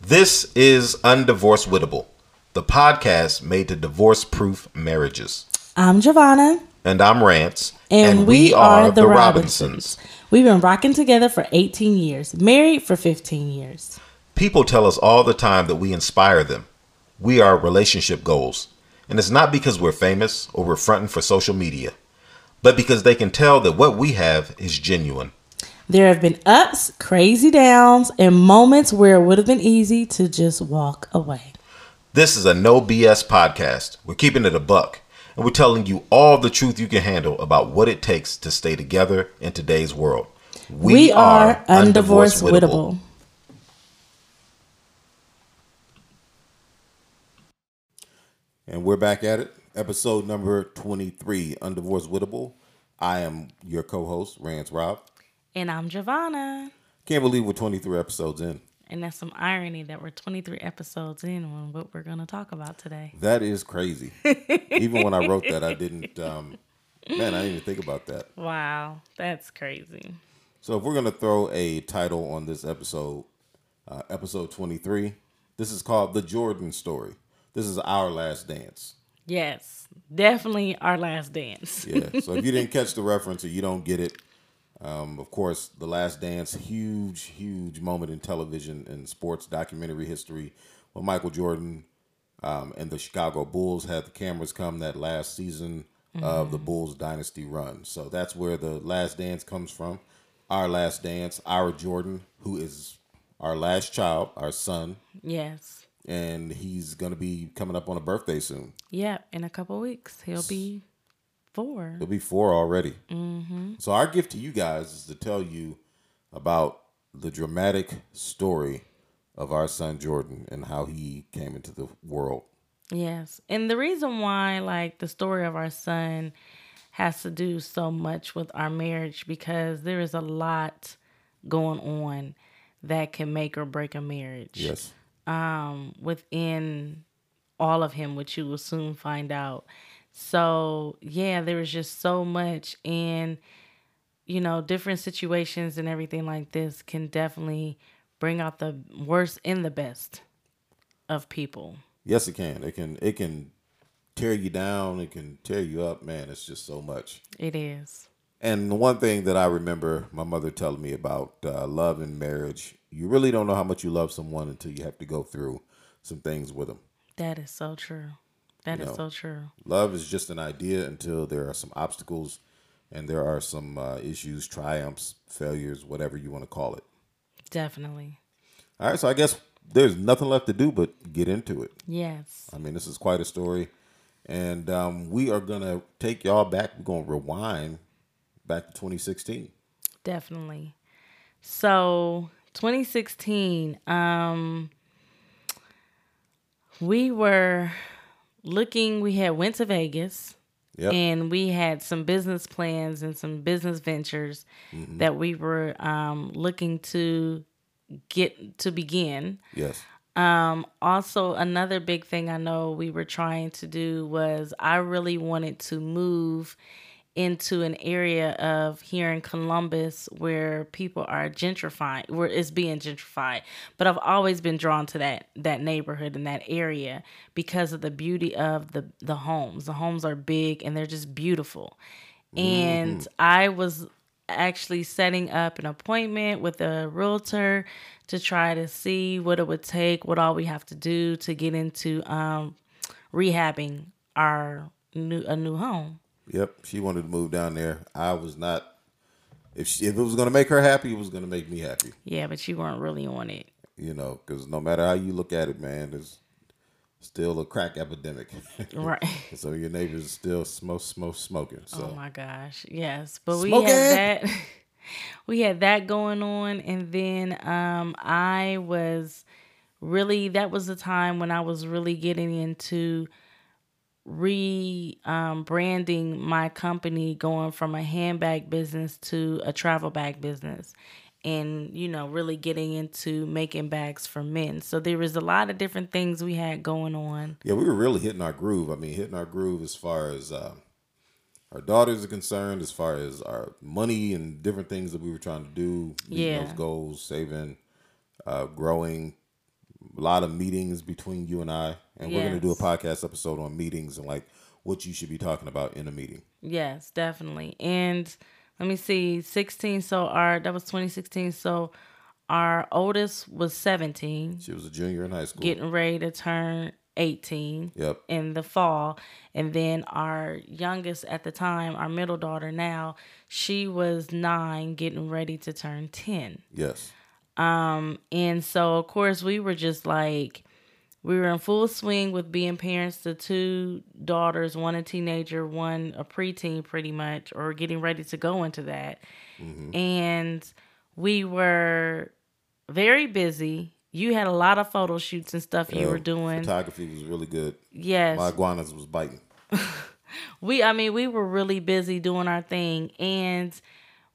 This is Undivorce Wittable, the podcast made to divorce proof marriages. I'm Giovanna. And I'm Rance. And, we, are, the, Robinsons. We've been rocking together for 18 years, married for 15 years. People tell us all the time that we inspire them. We are relationship goals. And it's not because we're famous or we're fronting for social media, but because they can tell that what we have is genuine. There have been ups, crazy downs, and moments where it would have been easy to just walk away. This is a no BS podcast. We're keeping it a buck, and we're telling you all the truth you can handle about what it takes to stay together in today's world. We, we are, are Undivorced Wittable. And we're back at it. Episode number 23, Undivorced Wittable. I am your co host, Rance Rob. And I'm Giovanna. Can't believe we're 23 episodes in. And that's some irony that we're 23 episodes in on what we're going to talk about today. That is crazy. even when I wrote that, I didn't, um, man, I didn't even think about that. Wow, that's crazy. So if we're going to throw a title on this episode, uh, episode 23, this is called The Jordan Story. This is our last dance. Yes, definitely our last dance. yeah. So if you didn't catch the reference or you don't get it, um, of course, The Last Dance, huge, huge moment in television and sports documentary history when Michael Jordan um, and the Chicago Bulls had the cameras come that last season mm-hmm. of the Bulls dynasty run. So that's where The Last Dance comes from. Our last dance, our Jordan, who is our last child, our son. Yes. And he's going to be coming up on a birthday soon. Yeah, in a couple weeks. He'll be four. It'll be four already. Mm-hmm. So our gift to you guys is to tell you about the dramatic story of our son Jordan and how he came into the world. Yes. And the reason why like the story of our son has to do so much with our marriage because there is a lot going on that can make or break a marriage. Yes. Um within all of him which you will soon find out. So, yeah, there was just so much. And, you know, different situations and everything like this can definitely bring out the worst and the best of people. Yes, it can. It can, it can tear you down. It can tear you up. Man, it's just so much. It is. And the one thing that I remember my mother telling me about uh, love and marriage, you really don't know how much you love someone until you have to go through some things with them. That is so true. That you is know, so true. Love is just an idea until there are some obstacles and there are some uh, issues, triumphs, failures, whatever you want to call it. Definitely. All right, so I guess there's nothing left to do but get into it. Yes. I mean, this is quite a story. And um, we are going to take y'all back. We're going to rewind back to 2016. Definitely. So, 2016, um, we were looking, we had went to Vegas. Yep. And we had some business plans and some business ventures mm-hmm. that we were um, looking to get to begin. Yes. Um, also, another big thing I know we were trying to do was I really wanted to move into an area of here in Columbus where people are gentrifying, where it's being gentrified. But I've always been drawn to that that neighborhood and that area because of the beauty of the the homes. The homes are big and they're just beautiful. Mm-hmm. And I was actually setting up an appointment with a realtor to try to see what it would take, what all we have to do to get into um, rehabbing our new a new home. Yep, she wanted to move down there. I was not. If she, if it was going to make her happy, it was going to make me happy. Yeah, but you weren't really on it. You know, because no matter how you look at it, man, there's still a crack epidemic. Right. so your neighbors are still smoke, smoke, smoking. So. Oh my gosh, yes, but we had that. we had that going on, and then um, I was really that was the time when I was really getting into rebranding um, my company going from a handbag business to a travel bag business and you know really getting into making bags for men. So there was a lot of different things we had going on. Yeah we were really hitting our groove. I mean hitting our groove as far as uh, our daughters are concerned as far as our money and different things that we were trying to do yeah those goals saving uh, growing a lot of meetings between you and I, and we're gonna do a podcast episode on meetings and like what you should be talking about in a meeting. Yes, definitely. And let me see, 16. So our that was 2016. So our oldest was 17, She was a junior in high school. getting ready to turn 18 yep. in the fall. And then our youngest at the time, our middle daughter now, she was nine, getting ready to turn 10. Yes. Um, and so, of course, we were just like, we were in full swing with being parents to two daughters, one a teenager, one a preteen, pretty much, or getting ready to go into that. And we were very busy. You had a lot of photo shoots and stuff you were doing. Photography was really good. Yes. My iguanas was biting. we i mean we were really busy doing our thing and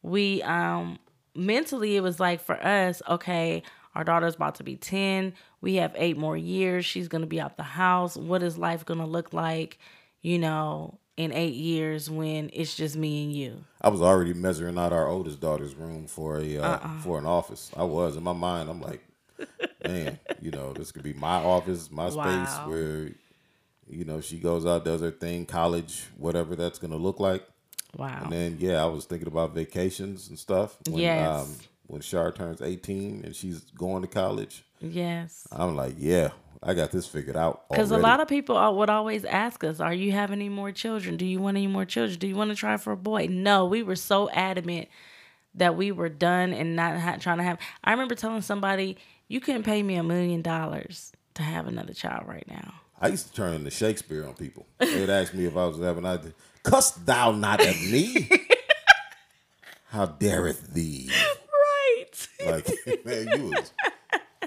we um mentally it was like for us okay our daughter's about to be 10 we have eight more years she's going to be out the house what is life going to look like you know in eight years when it's just me and you I was already measuring out our oldest daughter's room for a uh, Uh-uh. for an office. I was in my mind. I'm like, man, you know, this could be my office, my space Wow. where, you know, she goes out, does her thing, college, whatever that's gonna look like. wow And then yeah, I was thinking about vacations and stuff. When, Yes. Um, when Shar turns 18 and she's going to college, yes I'm like, yeah, I got this figured out. Because a lot of people are- would always ask us, Are you having any more children? Do you want any more children? Do you want to try for a boy? No, we were so adamant that we were done and not ha- trying to have. I remember telling somebody, You couldn't pay me a million dollars to have another child right now. I used to turn into Shakespeare on people. They'd ask me if I was having I cuss thou not at me. How dareth thee? Right. Like man, you was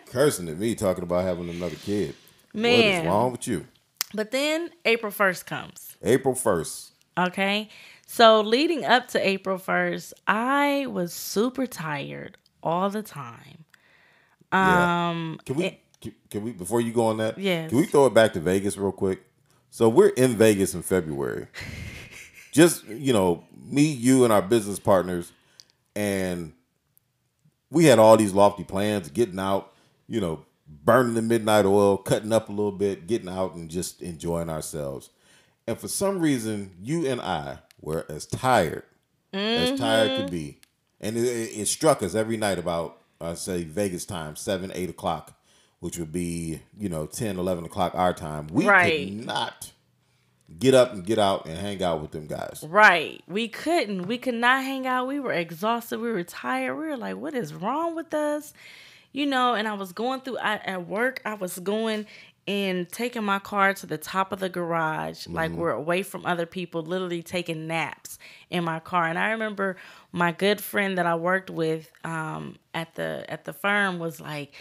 cursing at me talking about having another kid. what Man. is wrong with you? But then April 1st comes. April first. Okay. So leading up to April 1st, I was super tired all the time. Um, can we can, can we before you go on that? Yeah. Can we throw it back to Vegas real quick? So we're in Vegas in February. Just you know, me, you, and our business partners, and we had all these lofty plans, getting out, you know, burning the midnight oil, cutting up a little bit, getting out and just enjoying ourselves. And for some reason, you and I were as tired as tired could be, and it, it, struck us every night about uh, say Vegas time, seven, eight o'clock, which would be you know 10, 11 o'clock our time. We Right. could not get up and get out and hang out with them guys. Right. We couldn't. We could not hang out. We were exhausted. We were tired. We were like, what is wrong with us? You know, and I was going through I, at work, I was going and taking my car to the top of the garage, like we're away from other people, literally taking naps in my car. And I remember my good friend that I worked with um, at the at the firm was like,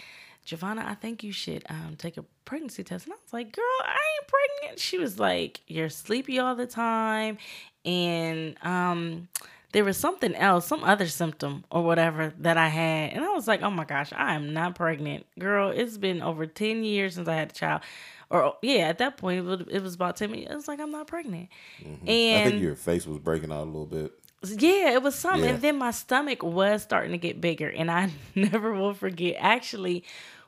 Giovanna, I think you should um, take a pregnancy test. And I was like, girl, I ain't pregnant. She was like, you're sleepy all the time. And um, there was something else, some other symptom or whatever that I had. And I was like, oh my gosh, I am not pregnant. Girl, it's been over 10 years since I had a child. Or, yeah, at that point, it was- about 10 years. It was like, I'm not pregnant. I And I think your face was breaking out a little bit. yeah, it was something. Yeah. And then my stomach was starting to get bigger. And I never will forget actually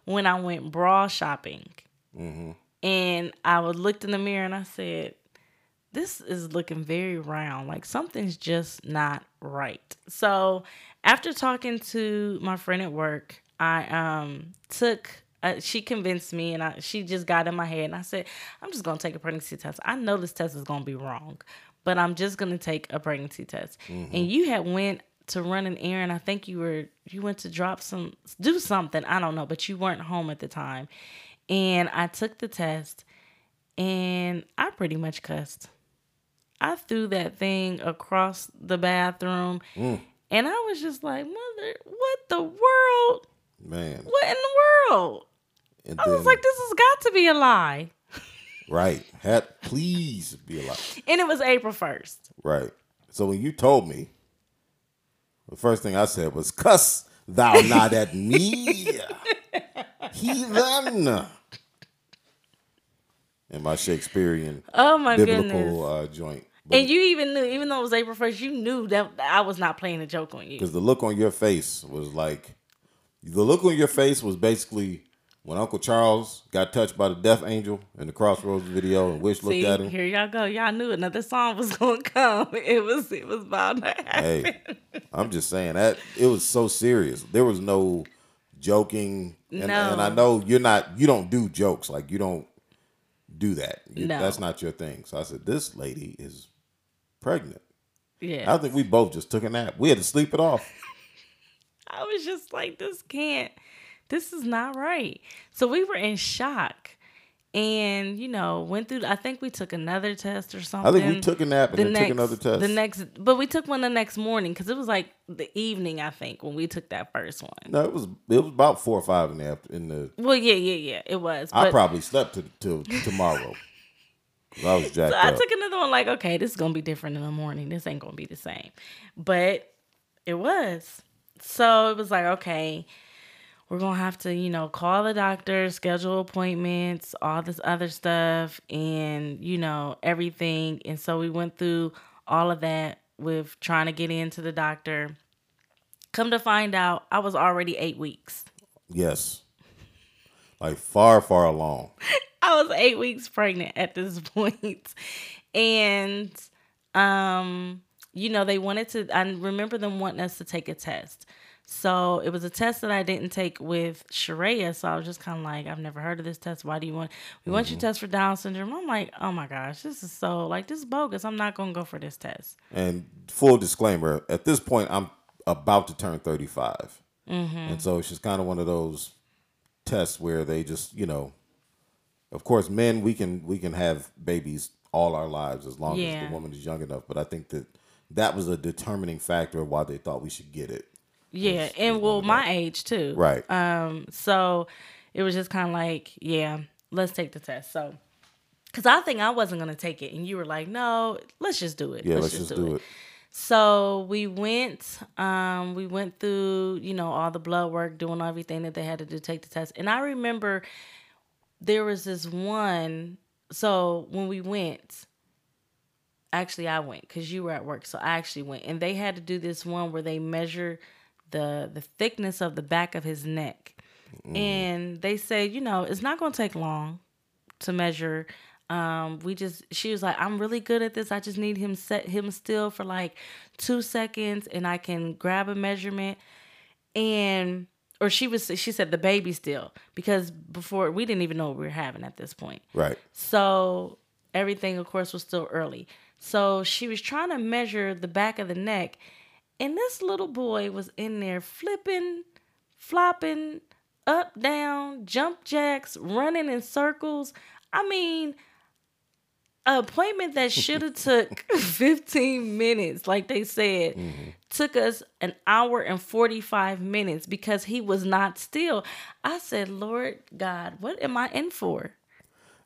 when I went bra shopping. Mm-hmm. And I would looked in the mirror and I said, This is looking very round. Like something's just not right. So after talking to my friend at work, I um took uh, she convinced me and I, she just got in my head and I said, I'm just going to take a pregnancy test. I know this test is going to be wrong, but I'm just going to take a pregnancy test. And you had went to run an errand. I think you were you went to drop some do something, I don't know, but you weren't home at the time. And I took the test and I pretty much cussed. I threw that thing across the bathroom and I was just like, "Mother, what the world? Man. What in the world?" And I was like, this has got to be a lie. right. Had please be a lie. And it was April 1st. Right. So when you told me, the first thing I said was, "Cuss thou not at me, heathen." In my Shakespearean Oh my biblical goodness. uh, joint, And you even knew, even though it was April 1st, you knew that I was not playing a joke on you. because the look on your face was like, the look on your face was basically when Uncle Charles got touched by the Death Angel in the Crossroads video, and Wish See, looked at him. here y'all go. Y'all knew another song was gonna come. It was it was about to happen. Hey, I'm just saying that it was so serious. There was no joking, and, No. and I know you're not. You don't do jokes like you don't do that. You- No. That's not your thing. So I said, this lady is pregnant. Yeah. I think we both just took a nap. We had to sleep it off. I was just like, this can't, this is not right. So we were in shock. And, you know, went through, I think we took another test or something. I think we took a nap and then took another test. The next, but we took one the next morning because it was like the evening, I think, when we took that first one. no, it was it was about four or five in the after, in the. Well, yeah, yeah, yeah, it was. I But probably slept to, till tomorrow. I was jacked so I up. took another one, like, okay, this is going to be different in the morning. This ain't going to be the same. But it was. So it was like, okay, we're going to have to, you know, call the doctor, schedule appointments, all this other stuff, and, you know, everything. And so we went through all of that with trying to get into the doctor. Come to find out, I was already eight weeks. yes, like far far along. I was eight weeks pregnant at this point. And um, you know, they wanted to I remember them wanting us to take a test. So it was a test that I didn't take with Sharia. So I was just kind of like, I've never heard of this test. Why do you want? We want you to test for Down syndrome. I'm like, oh my gosh, this is so like this is bogus. I'm not gonna go for this test. And full disclaimer, at this point, I'm about to turn 35. Mm-hmm. And so it's just kind of one of those tests where they just, you know, of course, men, we can we can have babies all our lives as long as the woman is young enough. But I think that that was a determining factor of why they thought we should get it. Yeah, and well, my age too. Right. Um, so it was just kind of like, yeah, let's take the test. So, because I think I wasn't gonna take it, and you were like, no, let's just do it. yeah, let's, just do it. So we went, um, we went through, you know, all the blood work, doing everything that they had to do, to take the test. And I remember there was this one. So when we went, actually I went because you were at work, so I actually went, and they had to do this one where they measure the the thickness of the back of his neck, and they said, you know, it's not going to take long to measure. Um, we just she was like, I'm really good at this. I just need him set him still for like two seconds, and I can grab a measurement. And or she was she said the baby still because before we didn't even know what we were having at this point. Right. So everything, of course, was still early. So she was trying to measure the back of the neck, and this little boy was in there flipping, flopping, up, down, jump jacks, running in circles. I mean, an appointment that should have took 15 minutes, like they said, mm-hmm. took us an hour and 45 minutes because he was not still. I said, Lord God, what am I in for?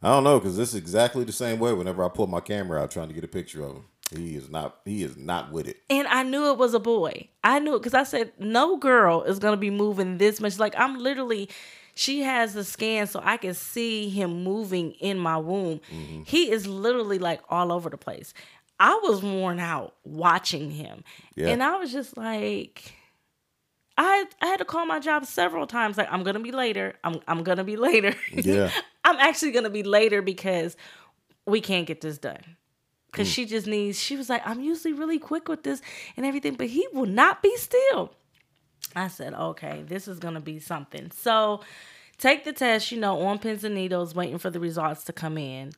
I don't know because this is exactly the same way. Whenever I pull my camera out trying to get a picture of him, he is not. He is not with it. And I knew it was a boy. I knew it because I said, no girl is going to be moving this much. Like, I'm literally, she has the scan so I can see him moving in my womb. Mm-hmm. He is literally like all over the place. I was worn out watching him. Yeah. And I was just like, I I had to call my job several times. Like, I'm gonna be later. I'm I'm gonna be later. Yeah. I'm actually gonna be later because we can't get this done. Cause mm. she just needs. She was like, I'm usually really quick with this and everything, but he will not be still. I said, okay, this is gonna be something. So take the test, you know, on pins and needles, waiting for the results to come in.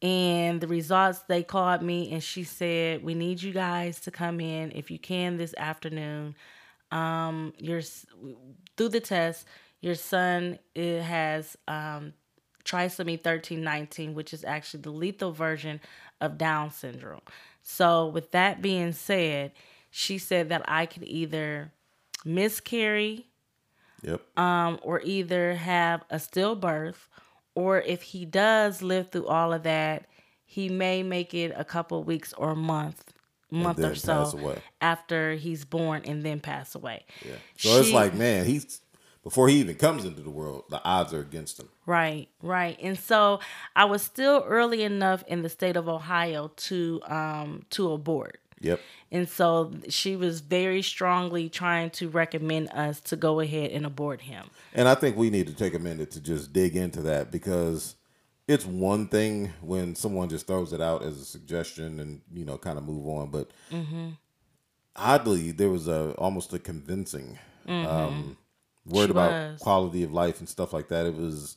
And the results, they called me and she said, we need you guys to come in if you can this afternoon. Um, your through the test, your son it has um, trisomy 1319, which is actually the lethal version of Down syndrome. So, with that being said, she said that I could either miscarry Yep. um, or either have a stillbirth, or if he does live through all of that, he may make it a couple weeks or a month, month or so after he's born and then pass away. yeah. So it's like, man, he's before he even comes into the world, the odds are against him. Right, right. And so I was still early enough in the state of Ohio to um to abort. Yep. And so she was very strongly trying to recommend us to go ahead and abort him. And I think we need to take a minute to just dig into that because it's one thing when someone just throws it out as a suggestion and you know kind of move on, but Mm-hmm. oddly there was a almost a convincing um, word Mm-hmm. She about was. quality of life and stuff like that. It was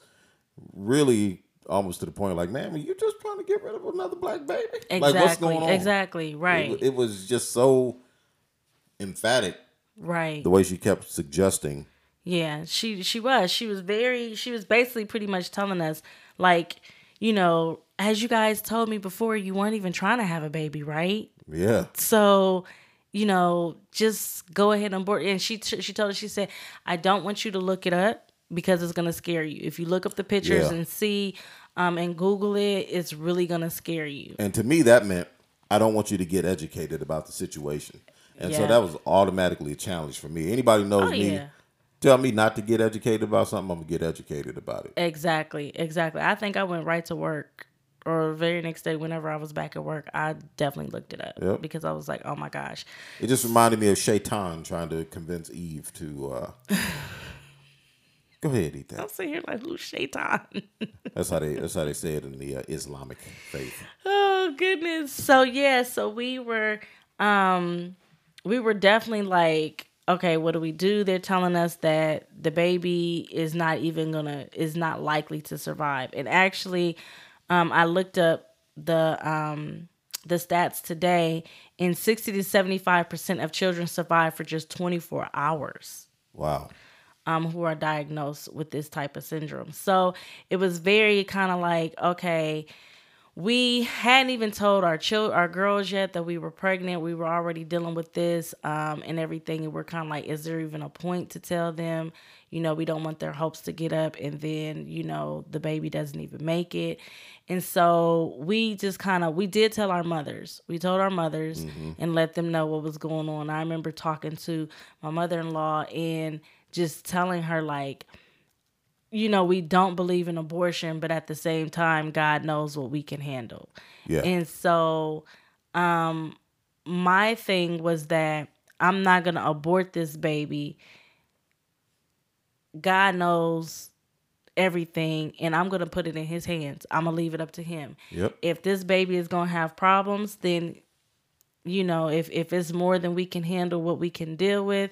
really almost to the point like, man, you just trying to get rid of another black baby? Exactly. Like what's going on? Exactly. Right. It, it was just so emphatic right. the way she kept suggesting. Yeah, she she was. She was very she was basically pretty much telling us like, you know, as you guys told me before, you weren't even trying to have a baby, right? Yeah. So, you know, just go ahead and board. And she she told us she said, "I don't want you to look it up because it's going to scare you. If you look up the pictures Yeah. and see um and Google it, it's really going to scare you." And to me, that meant I don't want you to get educated about the situation. And so that was automatically a challenge for me. Anybody knows Oh, me, yeah. tell me not to get educated about something, I'm going to get educated about it. Exactly, exactly. I think I went right to work, or the very next day, whenever I was back at work, I definitely looked it up Yep. because I was like, "Oh my gosh!" It just reminded me of Shaitan trying to convince Eve to. Uh, go ahead, eat I'm that. sitting here like, "Who's Shaitan?" That's how they. That's how they say it in the uh, Islamic faith. oh goodness. So yeah, so we were, um, we were definitely like, okay, what do we do? They're telling us that the baby is not even gonna is not likely to survive. And actually, um, I looked up the um the stats today, and sixty to seventy five percent of children survive for just twenty four hours Wow. Um, who are diagnosed with this type of syndrome. So it was very kind of like, okay, we hadn't even told our chil- our girls yet that we were pregnant. We were already dealing with this um, and everything, and we're kind of like, is there even a point to tell them? You know, we don't want their hopes to get up, and then you know the baby doesn't even make it. And so we just kind of we did tell our mothers. We told our mothers and let them know what was going on. I remember talking to my mother-in-law and just telling her like you know, we don't believe in abortion, but at the same time, God knows what we can handle. Yeah. And so, um, my thing was that I'm not going to abort this baby. God knows everything, and I'm going to put it in his hands. I'm going to leave it up to him. Yep. If this baby is going to have problems, then you know, if if it's more than we can handle, what we can deal with,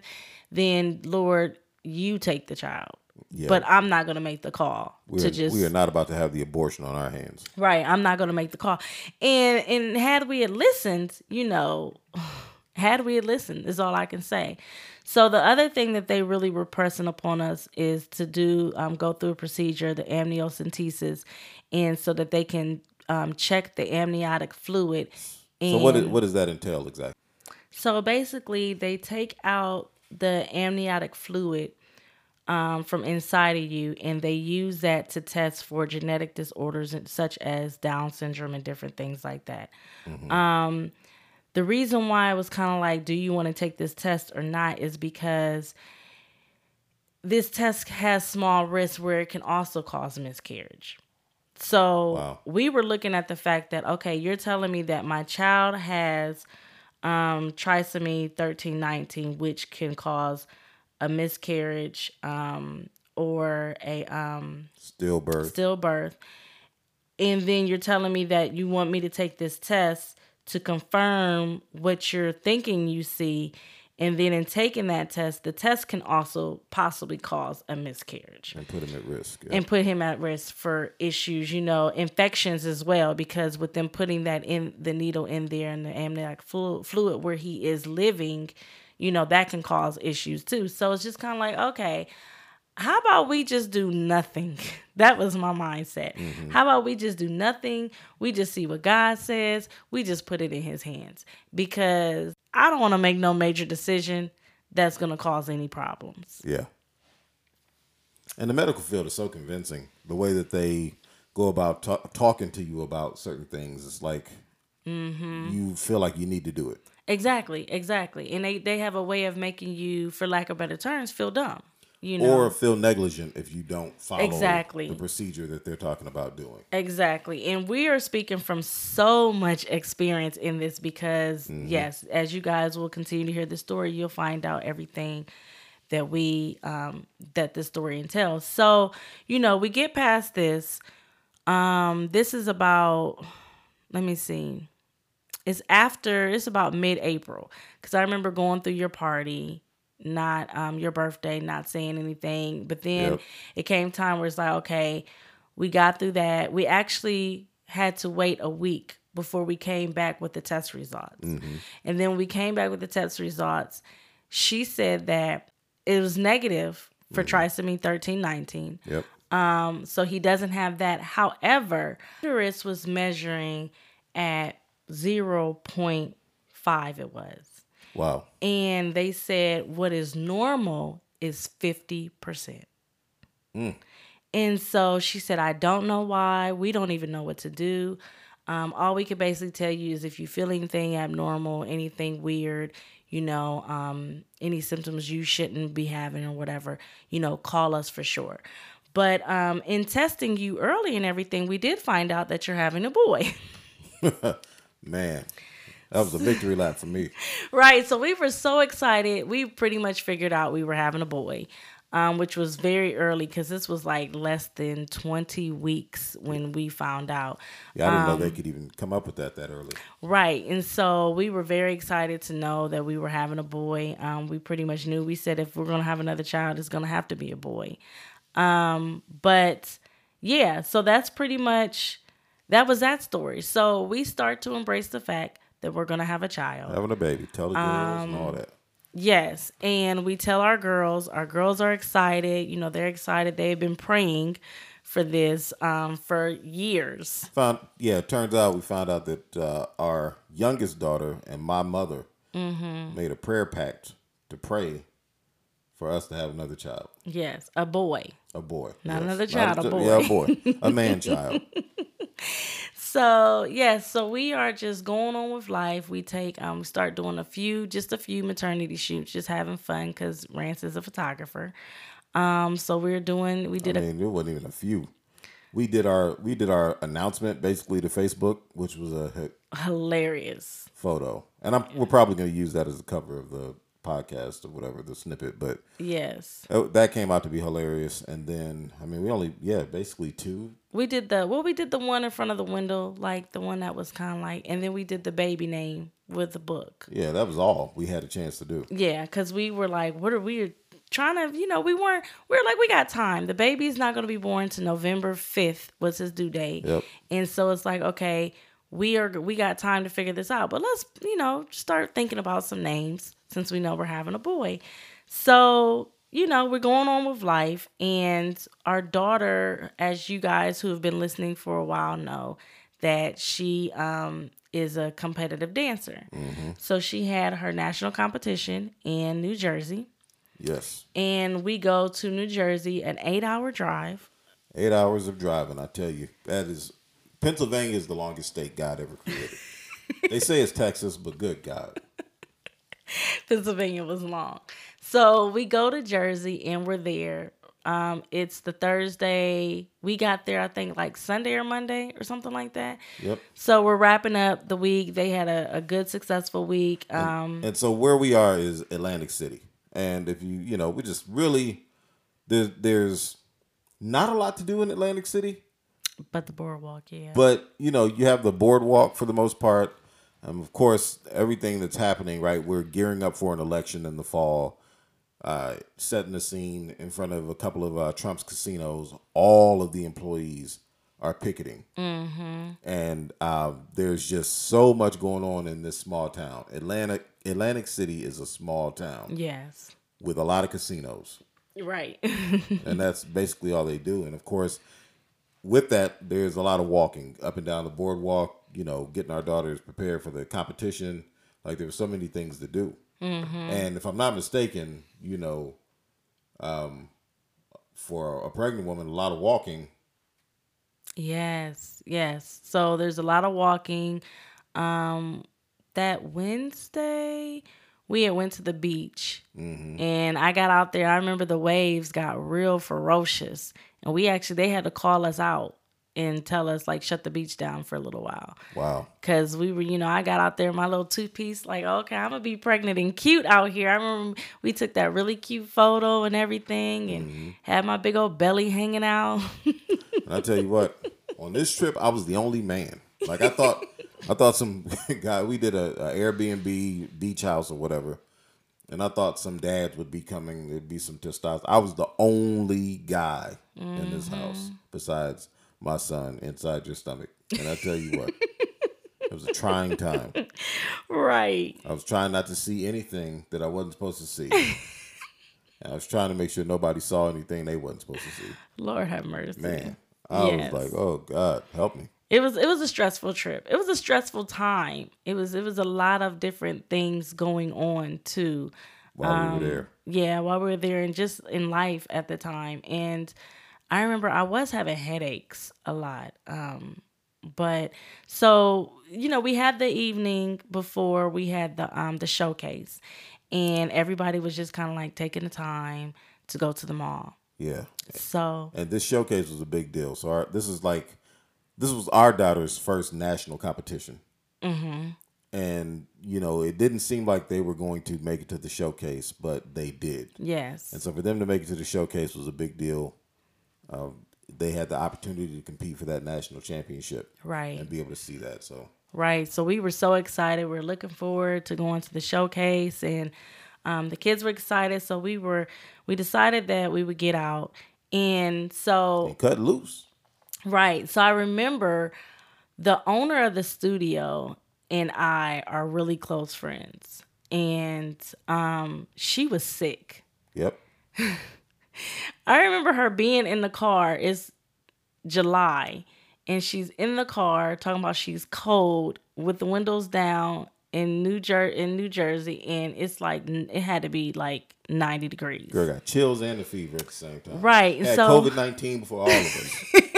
then Lord, you take the child. Yeah. But I'm not gonna make the call we to just we are not about to have the abortion on our hands. right. I'm not gonna make the call. And and had we had listened, you know, had we had listened is all I can say. So the other thing that they really were pressing upon us is to do um, go through a procedure, the amniocentesis, and so that they can um, check the amniotic fluid. And So what is, what does that entail exactly? so basically, they take out the amniotic fluid um, from inside of you, and they use that to test for genetic disorders such as Down syndrome and different things like that. Um, the reason why I was kind of like, do you want to take this test or not, is because this test has small risks where it can also cause miscarriage. So Wow. we were looking at the fact that okay, you're telling me that my child has um, trisomy 1319, which can cause a miscarriage um, or a um, Stillbirth. stillbirth. And then you're telling me that you want me to take this test to confirm what you're thinking you see. And then in taking that test, the test can also possibly cause a miscarriage and put him at risk. Yeah. and put him at risk for issues, you know, infections as well, because with them putting that in the needle in there and the amniotic fluid where he is living, you know, that can cause issues too. So it's just kind of like, okay, how about we just do nothing? That was my mindset. Mm-hmm. How about we just do nothing? We just see what God says. We just put it in his hands because I don't want to make no major decision that's going to cause any problems. Yeah. And the medical field is so convincing. The way that they go about ta- talking to you about certain things, it's like Mm-hmm. you feel like you need to do it. Exactly, exactly. And they, they have a way of making you, for lack of better terms, feel dumb. You know. or feel negligent if you don't follow Exactly. the procedure that they're talking about doing. Exactly. And we are speaking from so much experience in this because, yes, as you guys will continue to hear the story, you'll find out everything that we, um, that the story entails. So, you know, we get past this. Um, this is about, let me see. It's after, it's about mid April. Because I remember going through your party, not um, your birthday, not saying anything. But then Yep. it came time where it's like, okay, we got through that. We actually had to wait a week before we came back with the test results. And then we came back with the test results. She said that it was negative for trisomy 1319. Yep. Um, so he doesn't have that. However, uterus was measuring at 0.5 it was. Wow. And they said what is normal is 50%. And so she said, I don't know why. We don't even know what to do. Um, all we can basically tell you is if you feel anything abnormal, anything weird, you know, um, any symptoms you shouldn't be having or whatever, you know, call us for sure. But um, in testing you early and everything, we did find out that you're having a boy. Man, that was a victory lap for me. Right. So we were so excited. We pretty much figured out we were having a boy, um, which was very early because this was like less than 20 weeks when we found out. Yeah, I didn't know Um, they could even come up with that that early. Right. And so we were very excited to know that we were having a boy. Um, we pretty much knew. We said if we're going to have another child, it's going to have to be a boy. Um, but yeah, so that's pretty much that was that story. So we start to embrace the fact that we're going to have a child. Having a baby, tell the girls and Um, all that. Yes, and we tell our girls. Our girls are excited. You know, they're excited. They've been praying for this um, for years. Found yeah, it turns out we found out that uh, our youngest daughter and my mother Mm-hmm. made a prayer pact to pray for us to have another child, Yes, a boy. a boy, Not Yes. another child, a chi- boy. Yeah, a boy, a man child. So yes, so we are just going on with life. We take um, we start doing a few, just a few maternity shoots, just having fun because Rance is a photographer. Um, so we're doing. We did I mean, it wasn't even a few. We did our we did our announcement basically to Facebook, which was a hilarious. photo, and I'm we're probably going to use that as the cover of the podcast or whatever the snippet. But Yes, uh, that came out to be hilarious. And then I mean, we only yeah, basically two. we did the well. We did the one in front of the window, like the one that was kind of like, and then we did the baby name with the book. Yeah, that was all we had a chance to do. Yeah, because we were like, what are we trying to, you know, we weren't, we are like, we got time. The baby's not going to be born to November 5th, was his due date. Yep. And so it's like, okay, we are, we got time to figure this out, but let's, you know, start thinking about some names since we know we're having a boy. So, you know, we're going on with life. And our daughter, as you guys who have been listening for a while know, that she um, is a competitive dancer. So she had her national competition in New Jersey. Yes, And we go to New Jersey, an eight hour drive. eight hours of driving. I tell you, that is Pennsylvania is the longest state God ever created. they say it's Texas, but good God, Pennsylvania was long. So we go to Jersey and we're there. Um, it's the Thursday. We got there, I think, like Sunday or Monday or something like that. yep. So we're wrapping up the week. They had a, a good, successful week. Um, And so where we are is Atlantic City. And if you, you know, we just really there's there's not a lot to do in Atlantic City, but the boardwalk, yeah. but you know, you have the boardwalk for the most part. Um, of course, everything that's happening, right? We're gearing up for an election in the fall, uh, setting the scene in front of a couple of uh, Trump's casinos. All of the employees are picketing, mm-hmm. and uh, there's just so much going on in this small town. Atlantic Atlantic City is a small town yes. with a lot of casinos, Right. and that's basically all they do. And of course, with that, there's a lot of walking up and down the boardwalk. You know, getting our daughters prepared for the competition. Like there were so many things to do. And if I'm not mistaken, you know, um, for a pregnant woman, a lot of walking. Yes, yes. So there's a lot of walking. Um, that Wednesday, we had went to the beach and I got out there. I remember the waves got real ferocious, and we actually they had to call us out and tell us like shut the beach down for a little while Wow. because we were, you know, I got out there in my little two piece, like, okay, I'm gonna be pregnant and cute out here. I remember we took that really cute photo and everything, and mm-hmm. had my big old belly hanging out. And I tell you what, on this trip, I was the only man. Like I thought, I thought some guy. We did a, a Airbnb beach house or whatever, and I thought some dads would be coming. There'd be some testosterone. I was the only guy in this mm-hmm. house besides my son inside your stomach. And I tell you what, it was a trying time. right. I was trying not to see anything that I wasn't supposed to see. And I was trying to make sure nobody saw anything they wasn't supposed to see. Lord have mercy. Man, I Yes. was like, oh God, help me. It was it was a stressful trip. It was a stressful time. It was it was a lot of different things going on too. While we were there. Yeah, while we were there and just in life at the time. And I remember I was having headaches a lot. Um, but so, you know, we had the evening before we had the um the showcase and everybody was just kind of like taking the time to go to the mall. Yeah. So, And this showcase was a big deal. So our, this is like, this was our daughter's first national competition. Mm-hmm. And, you know, it didn't seem like they were going to make it to the showcase, but they did. yes. And so for them to make it to the showcase was a big deal. Um, they had the opportunity to compete for that national championship Right. and be able to see that. So Right. So we were so excited. We are looking forward to going to the showcase and um, the kids were excited. So we were we decided that we would get out. And so cut loose. Right. So I remember the owner of the studio and I are really close friends. And um she was sick. Yep. I remember her being in the car. It's July, and she's in the car talking about she's cold with the windows down in New Jer- in New Jersey, and it's like it had to be like ninety degrees. Girl got chills and a fever at the same time. Right, Had so- COVID 19 before all of us.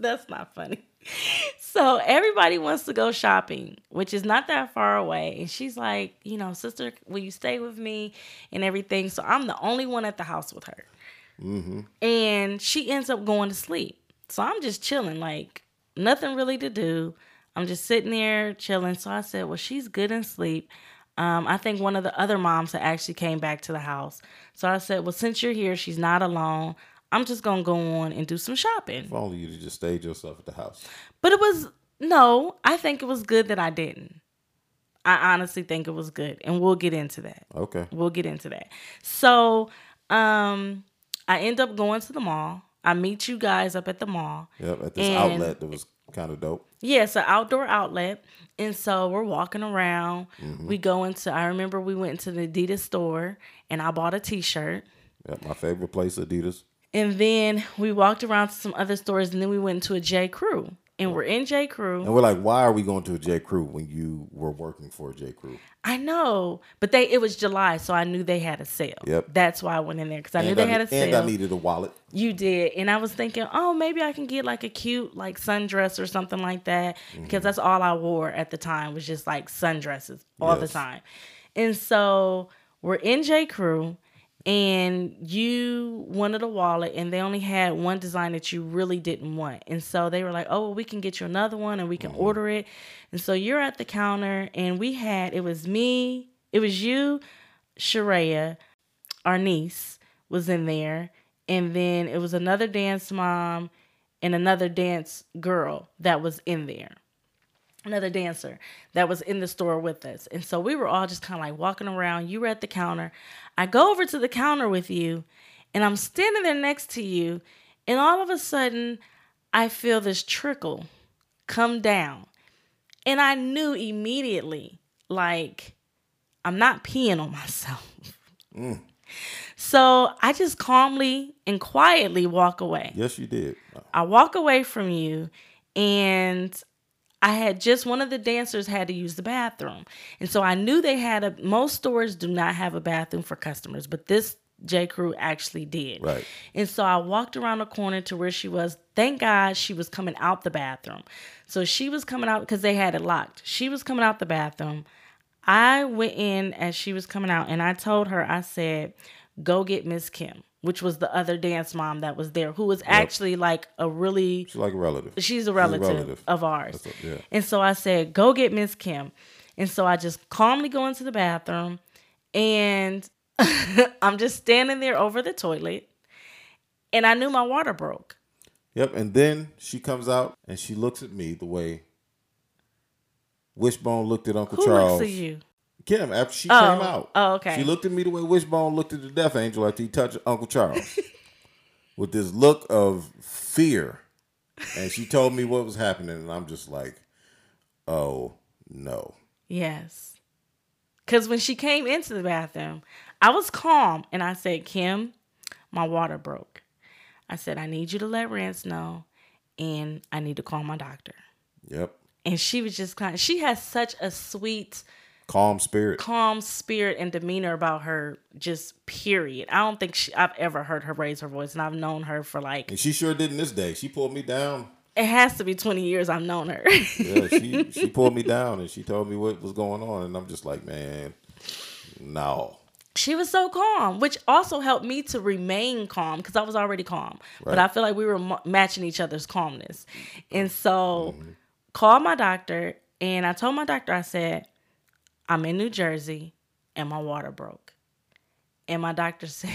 That's not funny. So everybody wants to go shopping, which is not that far away. And she's like, you know, sister, will you stay with me and everything? So I'm the only one at the house with her. And she ends up going to sleep. So I'm just chilling, like nothing really to do. I'm just sitting there chilling. So I said, well, she's good in sleep. Um, I think one of the other moms had actually came back to the house. So I said, well, since you're here, she's not alone. I'm just gonna go on and do some shopping. if only you to just stayed yourself at the house. But it was no, I think it was good that I didn't. I honestly think it was good. And we'll get into that. Okay. We'll get into that. So um I end up going to the mall. I meet you guys up at the mall. Yep. At this And- outlet that was kind of dope. Yeah, it's an outdoor outlet. And so we're walking around. We go into I remember we went into the Adidas store and I bought a t-shirt. Yep. My favorite place, Adidas. And then we walked around to some other stores and then we went into a J. Crew. And we're in J. Crew. And we're like, why are we going to a J. Crew when you were working for a J. Crew? I know, but they it was July, so I knew they had a sale. Yep. That's why I went in there because I knew And they I, had a sale. And I needed a wallet. you did, and I was thinking, oh, maybe I can get like a cute like sundress or something like that Mm-hmm. because that's all I wore at the time was just like sundresses all the Yes. time. And so we're in J Crew, and you wanted a wallet, and they only had one design that you really didn't want, and so they were like, oh, well, we can get you another one, and we can Mm-hmm. order it. And so you're at the counter, and we had it was me, it was you, Sharaya, our niece was in there, and then it was another dance mom and another dance girl that was in there. Another dancer that was in the store with us. And so we were all just kind of like walking around. You were at the counter. I go over to the counter with you, and I'm standing there next to you, and all of a sudden, I feel this trickle come down. And I knew immediately, like, I'm not peeing on myself. Mm. So I just calmly and quietly walk away. Yes, you did. I walk away from you, and I had just one of the dancers had to use the bathroom. And so I knew they had a, most stores do not have a bathroom for customers, but this J. Crew actually did. Right. And so I walked around the corner to where she was. Thank God she was coming out the bathroom. So she was coming out because they had it locked. She was coming out the bathroom. I went in as she was coming out and I told her, I said, go get Miss Kim, which was the other dance mom that was there, who was actually like a really She's like a relative. she's a relative, relative. of ours. A- yeah. And so I said, go get Miss Kim. And so I just calmly go into the bathroom and I'm just standing there over the toilet. And I knew my water broke. Yep. And then she comes out and she looks at me the way Wishbone looked at Uncle Who Charles. looks at you? Kim, after she Oh. came out. Oh, okay. She looked at me the way Wishbone looked at the Death Angel after he touched Uncle Charles. with this look of fear. And she told me what was happening, and I'm just like, oh no. Yes. Because when she came into the bathroom, I was calm and I said, Kim, my water broke. I said, I need you to let Rance know and I need to call my doctor. Yep. And she was just kind of, she has such a sweet, Calm spirit. calm spirit and demeanor about her, just period. I don't think she, I've ever heard her raise her voice, and I've known her for like, And she sure didn't this day. She pulled me down. it has to be 20 years I've known her. Yeah, she she pulled me down and she told me what was going on, and I'm just like, man, no. she was so calm, which also helped me to remain calm because I was already calm. But I feel like we were ma- matching each other's calmness. And so, mm-hmm. called my doctor, and I told my doctor, I said, I'm in New Jersey and my water broke. And my doctor said,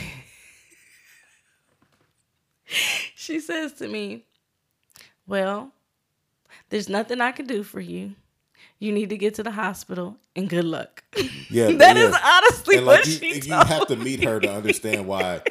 she says to me, Well, there's nothing I can do for you. You need to get to the hospital and good luck. Yeah, That yeah. is honestly and what like you, she you have to meet her to understand why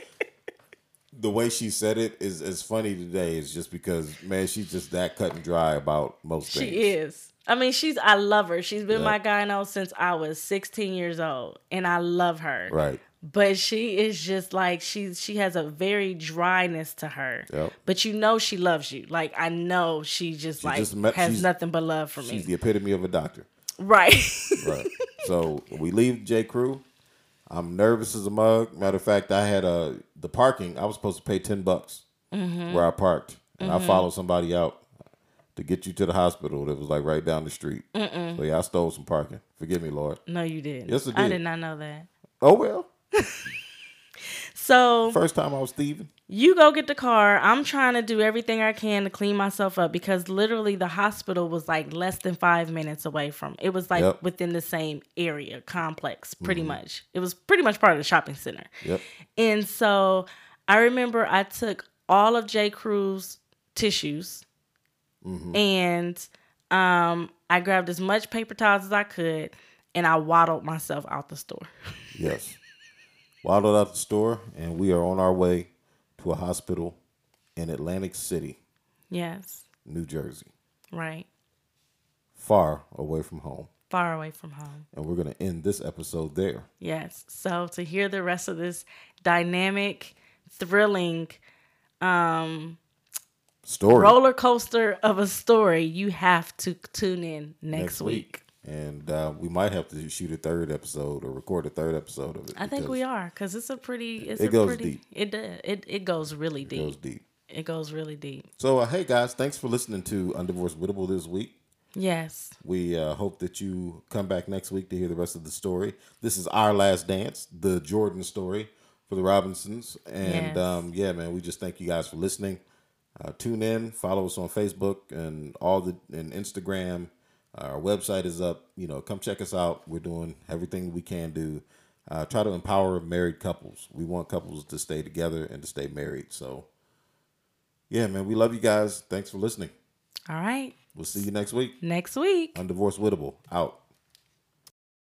the way she said it is is funny today is just because man she's just that cut and dry about most She things She is. I mean, she's. I love her. She's been Yeah. my gyno since I was 16 years old, and I love her. right But she is just like she's. She has a very dryness to her. Yep. But you know she loves you. Like I know she just like just met- has nothing but love for me. she's the epitome of a doctor right. right so we leave j crew i'm nervous as a mug matter of fact i had uh the parking i was supposed to pay 10 bucks Mm-hmm. where i parked and i followed somebody out to get you to the hospital that was like right down the street so yeah i stole some parking forgive me lord no, you didn't. Yes, I did. I did. not know that. oh well So first time i was thieving You go get the car. I'm trying to do everything I can to clean myself up because literally the hospital was like less than five minutes away from. It was like Yep. within the same area complex, pretty mm-hmm. much. It was pretty much part of the shopping center. yep And so I remember I took all of J. Crew's tissues and um, I grabbed as much paper towels as I could and I waddled myself out the store. Yes. Waddled out the store, and we are on our way to a hospital in Atlantic City, Yes, New Jersey, right. far away from home. Far away from home. And we're going to end this episode there. Yes. So to hear the rest of this dynamic, thrilling Story roller coaster of a story, you have to tune in next, week. And uh, we might have to shoot a third episode or record a third episode of it. I think we are because it's a pretty. It's It a goes pretty, deep. It does. It it goes really It deep. goes deep. It goes really deep. So, uh, hey guys, thanks for listening to Undivorced Wittable this week. Yes. We uh, hope that you come back next week to hear the rest of the story. This is our last dance, the Jordan story for the Robinsons. And Yes. um, yeah, man, we just thank you guys for listening. Uh, tune in, follow us on Facebook and all the and Instagram. Our website is up. You know, come check us out. We're doing everything we can do. Uh, try to empower married couples. We want couples to stay together and to stay married. So, yeah, man, we love you guys. Thanks for listening. All right. We'll see you next week. Next week. Undivorced Wittable out.